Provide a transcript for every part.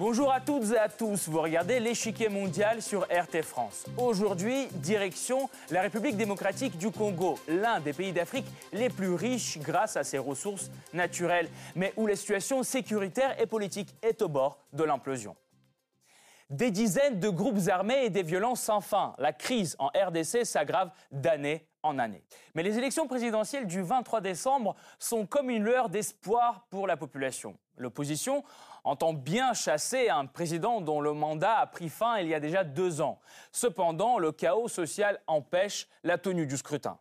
Bonjour à toutes et à tous, vous regardez l'échiquier mondial sur RT France. Aujourd'hui, direction la République démocratique du Congo, l'un des pays d'Afrique les plus riches grâce à ses ressources naturelles, mais où la situation sécuritaire et politique est au bord de l'implosion. Des dizaines de groupes armés et des violences sans fin. La crise en RDC s'aggrave d'année en année. Mais les élections présidentielles du 23 décembre sont comme une lueur d'espoir pour la population. L'opposition entend bien chasser un président dont le mandat a pris fin il y a déjà deux ans. Cependant, le chaos social empêche la tenue du scrutin.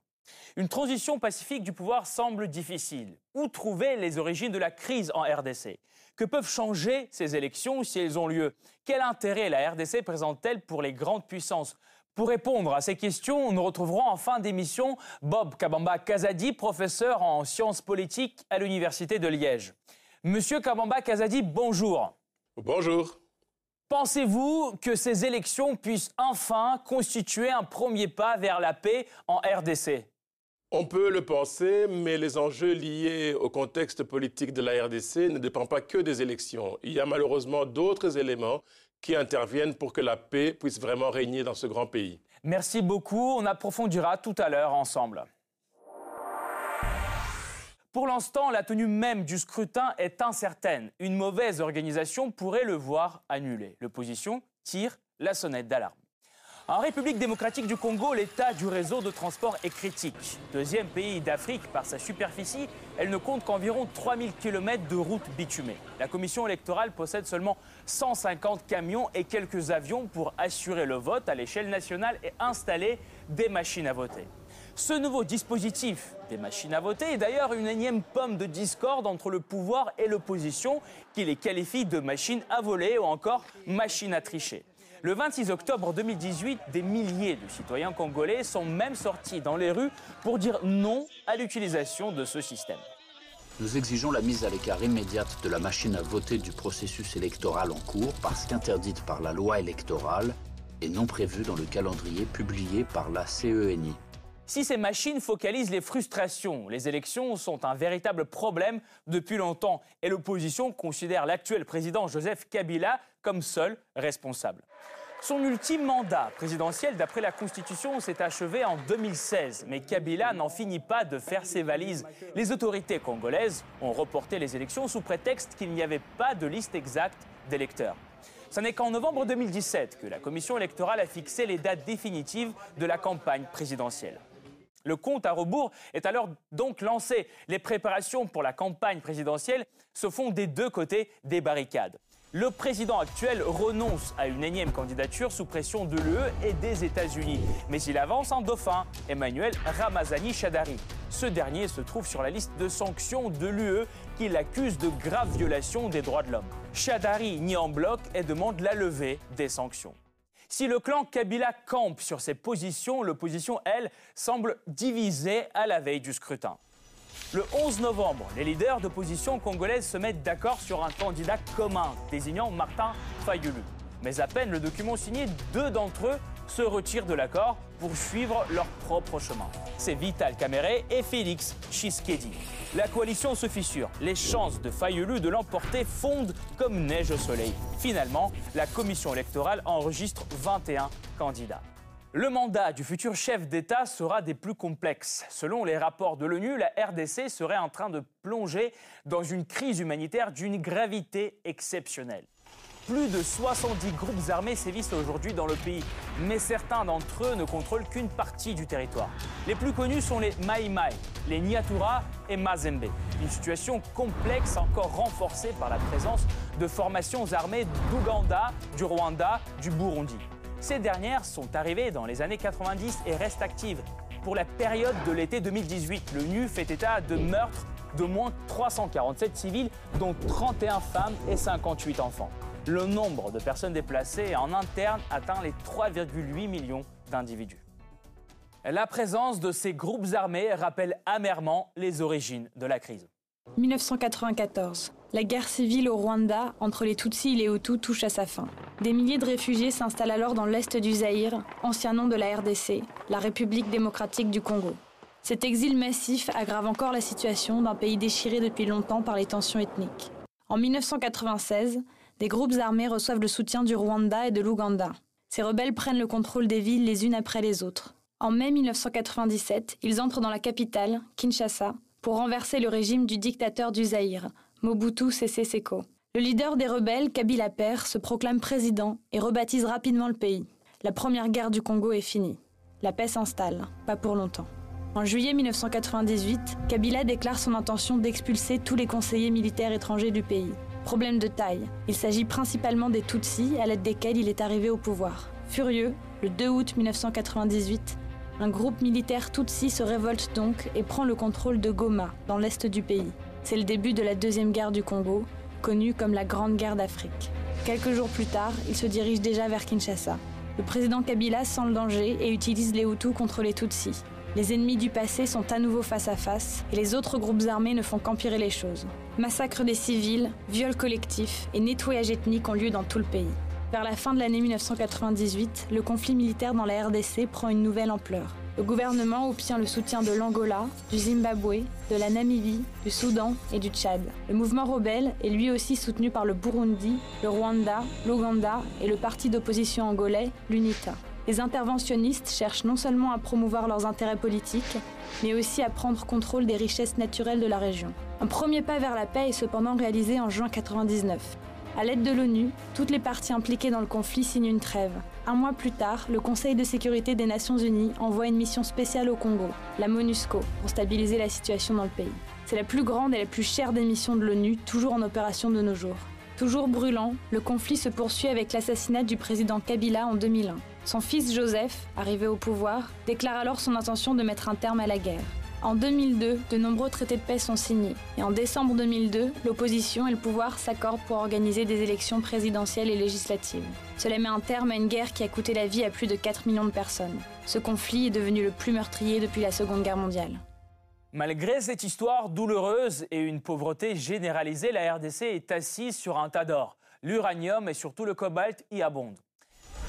Une transition pacifique du pouvoir semble difficile. Où trouver les origines de la crise en RDC Que peuvent changer ces élections si elles ont lieu? Quel intérêt la RDC présente-t-elle pour les grandes puissances? Pour répondre à ces questions, nous retrouverons en fin d'émission Bob Kabamba Kazadi, professeur en sciences politiques à l'Université de Liège. Monsieur Kabamba Kazadi, bonjour. Bonjour. Pensez-vous que ces élections puissent enfin constituer un premier pas vers la paix en RDC on peut le penser, mais les enjeux liés au contexte politique de la RDC ne dépendent pas que des élections. Il y a malheureusement d'autres éléments qui interviennent pour que la paix puisse vraiment régner dans ce grand pays. Merci beaucoup. On approfondira tout à l'heure ensemble. Pour l'instant, la tenue même du scrutin est incertaine. Une mauvaise organisation pourrait le voir annulé. L'opposition tire la sonnette d'alarme. En République démocratique du Congo, l'état du réseau de transport est critique. Deuxième pays d'Afrique par sa superficie, elle ne compte qu'environ 3000 km de routes bitumées. La commission électorale possède seulement 150 camions et quelques avions pour assurer le vote à l'échelle nationale et installer des machines à voter. Ce nouveau dispositif des machines à voter est d'ailleurs une énième pomme de discorde entre le pouvoir et l'opposition qui les qualifie de machines à voler ou encore machines à tricher. Le 26 octobre 2018, des milliers de citoyens congolais sont même sortis dans les rues pour dire non à l'utilisation de ce système. Nous exigeons la mise à l'écart immédiate de la machine à voter du processus électoral en cours parce qu'interdite par la loi électorale et non prévue dans le calendrier publié par la CENI. Si ces machines focalisent les frustrations, les élections sont un véritable problème depuis longtemps et l'opposition considère l'actuel président Joseph Kabila comme seul responsable. Son ultime mandat présidentiel, d'après la Constitution, s'est achevé en 2016, mais Kabila n'en finit pas de faire ses valises. Les autorités congolaises ont reporté les élections sous prétexte qu'il n'y avait pas de liste exacte d'électeurs. Ce n'est qu'en novembre 2017 que la commission électorale a fixé les dates définitives de la campagne présidentielle. Le compte à rebours est alors donc lancé. Les préparations pour la campagne présidentielle se font des deux côtés des barricades. Le président actuel renonce à une énième candidature sous pression de l'UE et des États-Unis. Mais il avance un dauphin, Emmanuel Ramazani Chadari. Ce dernier se trouve sur la liste de sanctions de l'UE qui l'accuse de graves violations des droits de l'homme. Chadari nie en bloc et demande la levée des sanctions. Si le clan Kabila campe sur ses positions, l'opposition, elle, semble divisée à la veille du scrutin. Le 11 novembre, les leaders d'opposition congolaise se mettent d'accord sur un candidat commun, désignant Martin Fayoulou. Mais à peine le document signé, deux d'entre eux se retirent de l'accord pour suivre leur propre chemin. C'est Vital Kamere et Félix Tshisekedi. La coalition se fissure. Les chances de Fayoulou de l'emporter fondent comme neige au soleil. Finalement, la commission électorale enregistre 21 candidats. Le mandat du futur chef d'État sera des plus complexes. Selon les rapports de l'ONU, la RDC serait en train de plonger dans une crise humanitaire d'une gravité exceptionnelle. Plus de 70 groupes armés sévissent aujourd'hui dans le pays, mais certains d'entre eux ne contrôlent qu'une partie du territoire. Les plus connus sont les Mai Mai, les Nyatura et Mazembe. Une situation complexe encore renforcée par la présence de formations armées d'Ouganda, du Rwanda, du Burundi. Ces dernières sont arrivées dans les années 90 et restent actives. Pour la période de l'été 2018, le NU fait état de meurtres de moins 347 civils, dont 31 femmes et 58 enfants le nombre de personnes déplacées en interne atteint les 3,8 millions d'individus. La présence de ces groupes armés rappelle amèrement les origines de la crise. 1994. La guerre civile au Rwanda entre les Tutsis et les Hutus touche à sa fin. Des milliers de réfugiés s'installent alors dans l'est du Zaïre, ancien nom de la RDC, la République démocratique du Congo. Cet exil massif aggrave encore la situation d'un pays déchiré depuis longtemps par les tensions ethniques. En 1996, des groupes armés reçoivent le soutien du Rwanda et de l'Ouganda. Ces rebelles prennent le contrôle des villes les unes après les autres. En mai 1997, ils entrent dans la capitale, Kinshasa, pour renverser le régime du dictateur du Zaïre, Mobutu Sese Seko. Le leader des rebelles, Kabila Père, se proclame président et rebaptise rapidement le pays. La première guerre du Congo est finie. La paix s'installe, pas pour longtemps. En juillet 1998, Kabila déclare son intention d'expulser tous les conseillers militaires étrangers du pays. Problème de taille. Il s'agit principalement des Tutsis à l'aide desquels il est arrivé au pouvoir. Furieux, le 2 août 1998, un groupe militaire Tutsi se révolte donc et prend le contrôle de Goma, dans l'est du pays. C'est le début de la Deuxième Guerre du Congo, connue comme la Grande Guerre d'Afrique. Quelques jours plus tard, il se dirige déjà vers Kinshasa. Le président Kabila sent le danger et utilise les Hutus contre les Tutsis. Les ennemis du passé sont à nouveau face à face et les autres groupes armés ne font qu'empirer les choses. Massacres des civils, viols collectifs et nettoyage ethnique ont lieu dans tout le pays. Vers la fin de l'année 1998, le conflit militaire dans la RDC prend une nouvelle ampleur. Le gouvernement obtient le soutien de l'Angola, du Zimbabwe, de la Namibie, du Soudan et du Tchad. Le mouvement rebelle est lui aussi soutenu par le Burundi, le Rwanda, l'Ouganda et le parti d'opposition angolais, l'UNITA. Les interventionnistes cherchent non seulement à promouvoir leurs intérêts politiques, mais aussi à prendre contrôle des richesses naturelles de la région. Un premier pas vers la paix est cependant réalisé en juin 1999. À l'aide de l'ONU, toutes les parties impliquées dans le conflit signent une trêve. Un mois plus tard, le Conseil de sécurité des Nations Unies envoie une mission spéciale au Congo, la MONUSCO, pour stabiliser la situation dans le pays. C'est la plus grande et la plus chère des missions de l'ONU, toujours en opération de nos jours. Toujours brûlant, le conflit se poursuit avec l'assassinat du président Kabila en 2001. Son fils Joseph, arrivé au pouvoir, déclare alors son intention de mettre un terme à la guerre. En 2002, de nombreux traités de paix sont signés. Et en décembre 2002, l'opposition et le pouvoir s'accordent pour organiser des élections présidentielles et législatives. Cela met un terme à une guerre qui a coûté la vie à plus de 4 millions de personnes. Ce conflit est devenu le plus meurtrier depuis la Seconde Guerre mondiale. Malgré cette histoire douloureuse et une pauvreté généralisée, la RDC est assise sur un tas d'or. L'uranium et surtout le cobalt y abondent.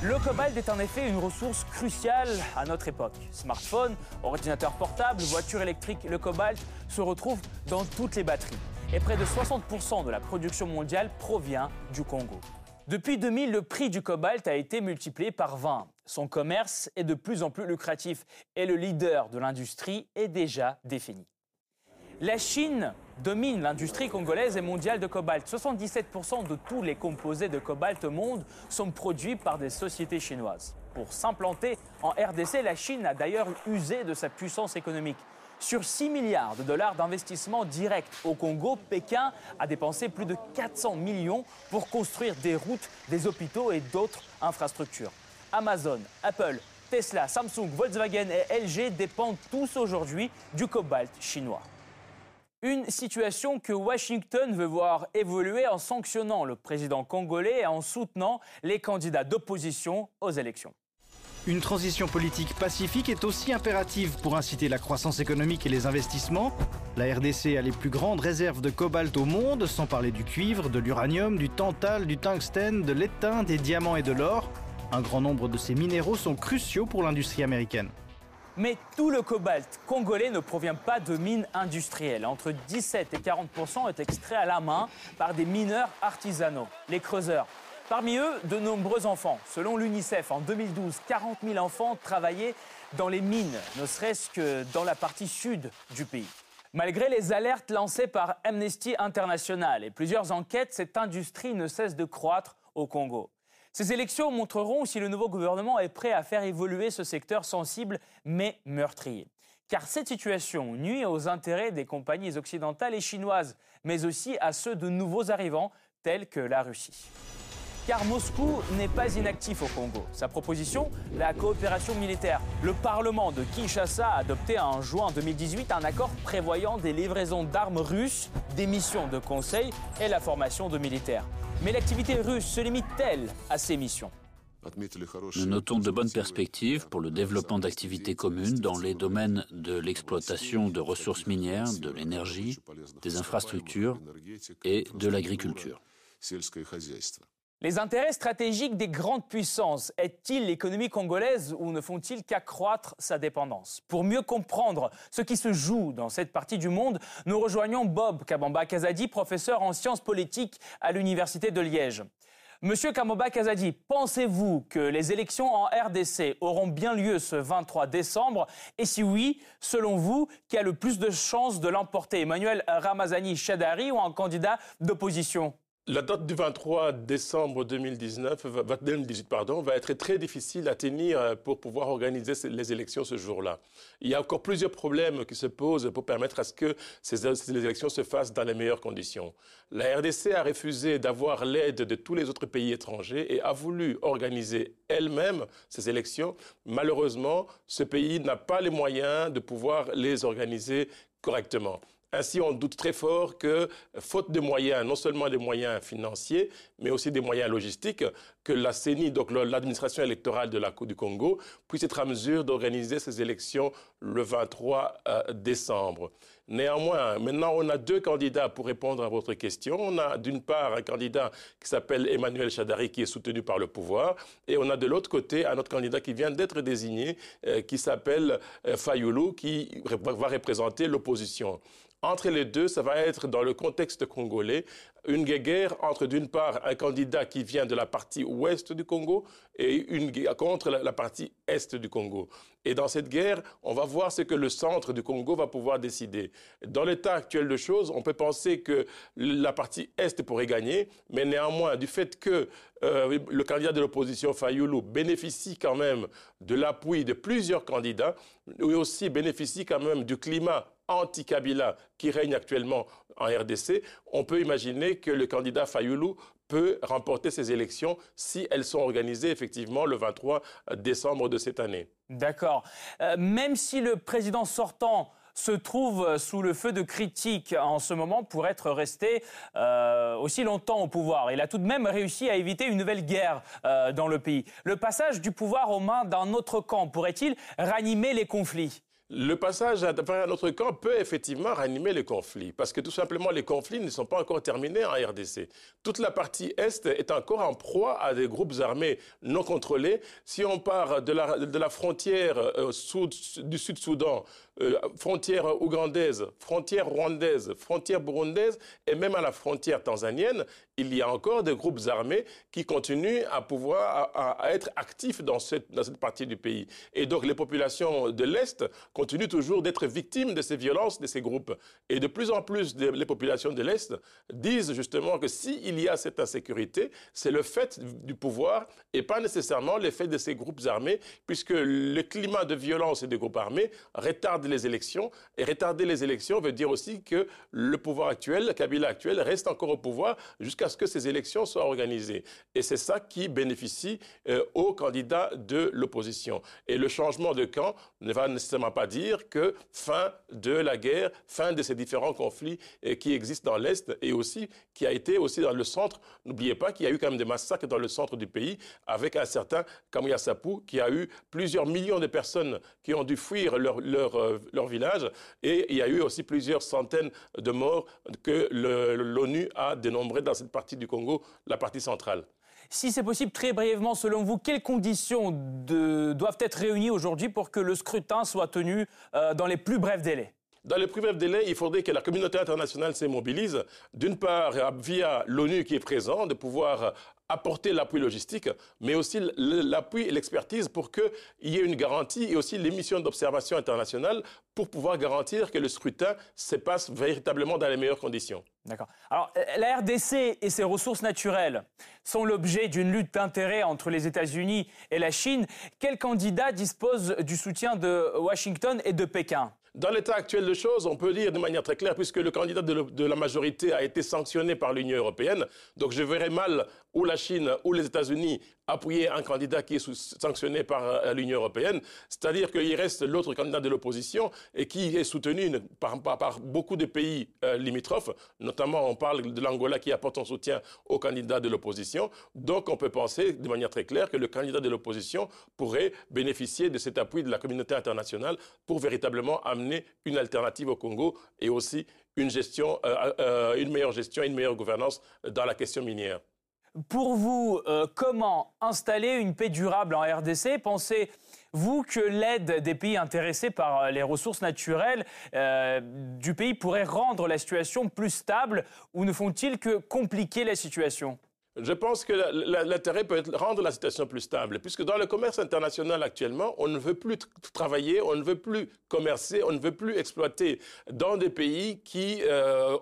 Le cobalt est en effet une ressource cruciale à notre époque. Smartphones, ordinateurs portables, voitures électriques, le cobalt se retrouve dans toutes les batteries. Et près de 60% de la production mondiale provient du Congo. Depuis 2000, le prix du cobalt a été multiplié par 20. Son commerce est de plus en plus lucratif et le leader de l'industrie est déjà défini. La Chine domine l'industrie congolaise et mondiale de cobalt. 77% de tous les composés de cobalt au monde sont produits par des sociétés chinoises. Pour s'implanter en RDC, la Chine a d'ailleurs usé de sa puissance économique. Sur 6 milliards de dollars d'investissement direct au Congo, Pékin a dépensé plus de 400 millions pour construire des routes, des hôpitaux et d'autres infrastructures. Amazon, Apple, Tesla, Samsung, Volkswagen et LG dépendent tous aujourd'hui du cobalt chinois. Une situation que Washington veut voir évoluer en sanctionnant le président congolais et en soutenant les candidats d'opposition aux élections. Une transition politique pacifique est aussi impérative pour inciter la croissance économique et les investissements. La RDC a les plus grandes réserves de cobalt au monde, sans parler du cuivre, de l'uranium, du tantal, du tungstène, de l'étain, des diamants et de l'or. Un grand nombre de ces minéraux sont cruciaux pour l'industrie américaine. Mais tout le cobalt congolais ne provient pas de mines industrielles. Entre 17 et 40% est extrait à la main par des mineurs artisanaux, les creuseurs. Parmi eux, de nombreux enfants. Selon l'UNICEF, en 2012, 40 000 enfants travaillaient dans les mines, ne serait-ce que dans la partie sud du pays. Malgré les alertes lancées par Amnesty International et plusieurs enquêtes, cette industrie ne cesse de croître au Congo. Ces élections montreront si le nouveau gouvernement est prêt à faire évoluer ce secteur sensible mais meurtrier. Car cette situation nuit aux intérêts des compagnies occidentales et chinoises, mais aussi à ceux de nouveaux arrivants tels que la Russie. Car Moscou n'est pas inactif au Congo. Sa proposition, la coopération militaire. Le Parlement de Kinshasa a adopté en juin 2018 un accord prévoyant des livraisons d'armes russes, des missions de conseil et la formation de militaires. Mais l'activité russe se limite-t-elle à ces missions? Nous notons de bonnes perspectives pour le développement d'activités communes dans les domaines de l'exploitation de ressources minières, de l'énergie, des infrastructures et de l'agriculture. Les intérêts stratégiques des grandes puissances aident-ils l'économie congolaise ou ne font-ils qu'accroître sa dépendance? Pour mieux comprendre ce qui se joue dans cette partie du monde, nous rejoignons Bob Kabamba Kazadi, professeur en sciences politiques à l'Université de Liège. Monsieur Kamoba Kazadi, pensez-vous que les élections en RDC auront bien lieu ce 23 décembre? Et si oui, selon vous, qui a le plus de chances de l'emporter? Emmanuel Ramazani Chadari ou un candidat d'opposition? La date du 23 décembre 2019, 2018 pardon, va être très difficile à tenir euh, pour pouvoir organiser les élections ce jour-là. Il y a encore plusieurs problèmes qui se posent pour permettre à ce que ces, élections se fassent dans les meilleures conditions. La RDC a refusé d'avoir l'aide de tous les autres pays étrangers et a voulu organiser elle-même ces élections. Malheureusement, ce pays n'a pas les moyens de pouvoir les organiser correctement. Ainsi, on doute très fort que, faute de moyens, non seulement des moyens financiers, mais aussi des moyens logistiques, que la CENI, donc l'administration électorale de la du Congo, puisse être à mesure d'organiser ces élections le 23 euh, décembre. Néanmoins, maintenant, on a deux candidats pour répondre à votre question. On a d'une part un candidat qui s'appelle Emmanuel Chadari, qui est soutenu par le pouvoir, et on a de l'autre côté un autre candidat qui vient d'être désigné, euh, qui s'appelle euh, Fayoulou, qui va représenter l'opposition. Entre les deux, ça va être dans le contexte congolais une guerre entre d'une part un candidat qui vient de la partie ouest du Congo et une guerre contre la, partie est du Congo. Et dans cette guerre, on va voir ce que le centre du Congo va pouvoir décider. Dans l'état actuel de choses, on peut penser que la partie est pourrait gagner, mais néanmoins, du fait que euh, le candidat de l'opposition, Fayoulou, bénéficie quand même de l'appui de plusieurs candidats, et aussi bénéficie quand même du climat anti-Kabila qui règne actuellement en RDC, on peut imaginer que le candidat Fayoulou peut remporter ces élections si elles sont organisées effectivement le 23 décembre de cette année. D'accord. Euh, même si le président sortant se trouve sous le feu de critiques en ce moment pour être resté euh, aussi longtemps au pouvoir. Il a tout de même réussi à éviter une nouvelle guerre euh, dans le pays. Le passage du pouvoir aux mains d'un autre camp pourrait-il ranimer les conflits? Le passage à notre camp peut effectivement ranimer les conflits, parce que tout simplement les conflits ne sont pas encore terminés en RDC. Toute la partie Est est encore en proie à des groupes armés non contrôlés. Si on part de la, frontière euh, du Sud-Soudan, euh, frontière ougandaise, frontière rwandaise, frontière burundaise et même à la frontière tanzanienne, il y a encore des groupes armés qui continuent à pouvoir à, être actifs dans cette, dans cette partie du pays. Et donc les populations de l'Est continuent toujours d'être victimes de ces violences, de ces groupes. Et de plus en plus, les populations de l'Est disent justement que s'il y a cette insécurité, c'est le fait du pouvoir et pas nécessairement l'effet de ces groupes armés, puisque le climat de violence et des groupes armés retarde les élections. Et retarder les élections veut dire aussi que le pouvoir actuel, le Kabila actuel, reste encore au pouvoir jusqu'à ce que ces élections soient organisées. Et c'est ça qui bénéficie euh, aux candidats de l'opposition. Et le changement de camp ne va nécessairement pas dire que fin de la guerre, fin de ces différents conflits euh, qui existent dans l'Est et aussi qui a été aussi dans le centre. N'oubliez pas qu'il y a eu quand même des massacres dans le centre du pays avec un certain Kamia Sapou qui a eu plusieurs millions de personnes qui ont dû fuir leur, leur, euh, leur village. Et il y a eu aussi plusieurs centaines de morts que l'ONU a dénombrées dans cette partie du Congo, la partie centrale. Si c'est possible, très brièvement, selon vous, quelles conditions doivent être réunies aujourd'hui pour que le scrutin soit tenu euh, dans les plus brefs délais? Dans les plus brefs délais, il faudrait que la communauté internationale s'immobilise, d'une part via l'ONU qui est présent, de pouvoir apporter l'appui logistique, mais aussi l'appui et l'expertise pour qu'il y ait une garantie et aussi les missions d'observation internationale pour pouvoir garantir que le scrutin se passe véritablement dans les meilleures conditions. D'accord. Alors, la RDC et ses ressources naturelles sont l'objet d'une lutte d'intérêts entre les États-Unis et la Chine. Quel candidat dispose du soutien de Washington et de Pékin? Dans l'état actuel de choses, on peut dire de manière très claire, puisque le candidat de, la majorité a été sanctionné par l'Union européenne, donc je verrais mal ou la Chine ou les États-Unis appuyer un candidat qui est sanctionné par euh, l'Union européenne. C'est-à-dire qu'il reste l'autre candidat de l'opposition et qui est soutenu par, beaucoup de pays euh, limitrophes. Notamment, on parle de l'Angola qui apporte son soutien au candidat de l'opposition. Donc, on peut penser de manière très claire que le candidat de l'opposition pourrait bénéficier de cet appui de la communauté internationale pour véritablement amener une alternative au Congo et aussi une euh, meilleure gestion, une meilleure gouvernance dans la question minière. Pour vous, euh, comment installer une paix durable en RDC Pensez-vous que l'aide des pays intéressés par euh, les ressources naturelles euh, du pays pourrait rendre la situation plus stable ou ne font-ils que compliquer la situation? Je pense que l'intérêt peut être rendre la situation plus stable, puisque dans le commerce international actuellement, on ne veut plus travailler, on ne veut plus commercer, on ne veut plus exploiter dans des pays qui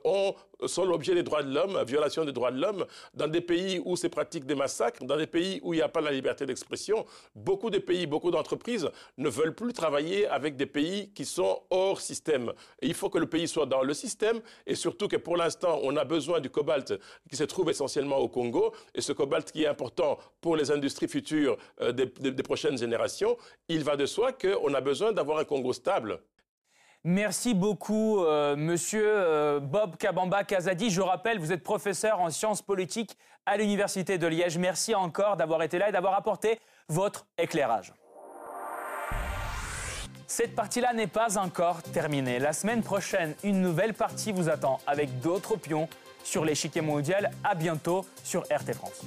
ont sont l'objet des droits de l'homme, violation des droits de l'homme, dans des pays où c'est pratique des massacres, dans des pays où il n'y a pas la liberté d'expression. Beaucoup de pays, beaucoup d'entreprises ne veulent plus travailler avec des pays qui sont hors système. il faut que le pays soit dans le système et surtout que pour l'instant, on a besoin du cobalt qui se trouve essentiellement au Congo et ce cobalt qui est important pour les industries futures euh, des, des prochaines générations. Il va de soi qu'on a besoin d'avoir un Congo stable. Merci beaucoup, euh, monsieur euh, Bob Kabamba Kazadi. Je rappelle, vous êtes professeur en sciences politiques à l'Université de Liège. Merci encore d'avoir été là et d'avoir apporté votre éclairage. Cette partie-là n'est pas encore terminée. La semaine prochaine, une nouvelle partie vous attend avec d'autres pions sur l'échiquier mondial. À bientôt sur RT France.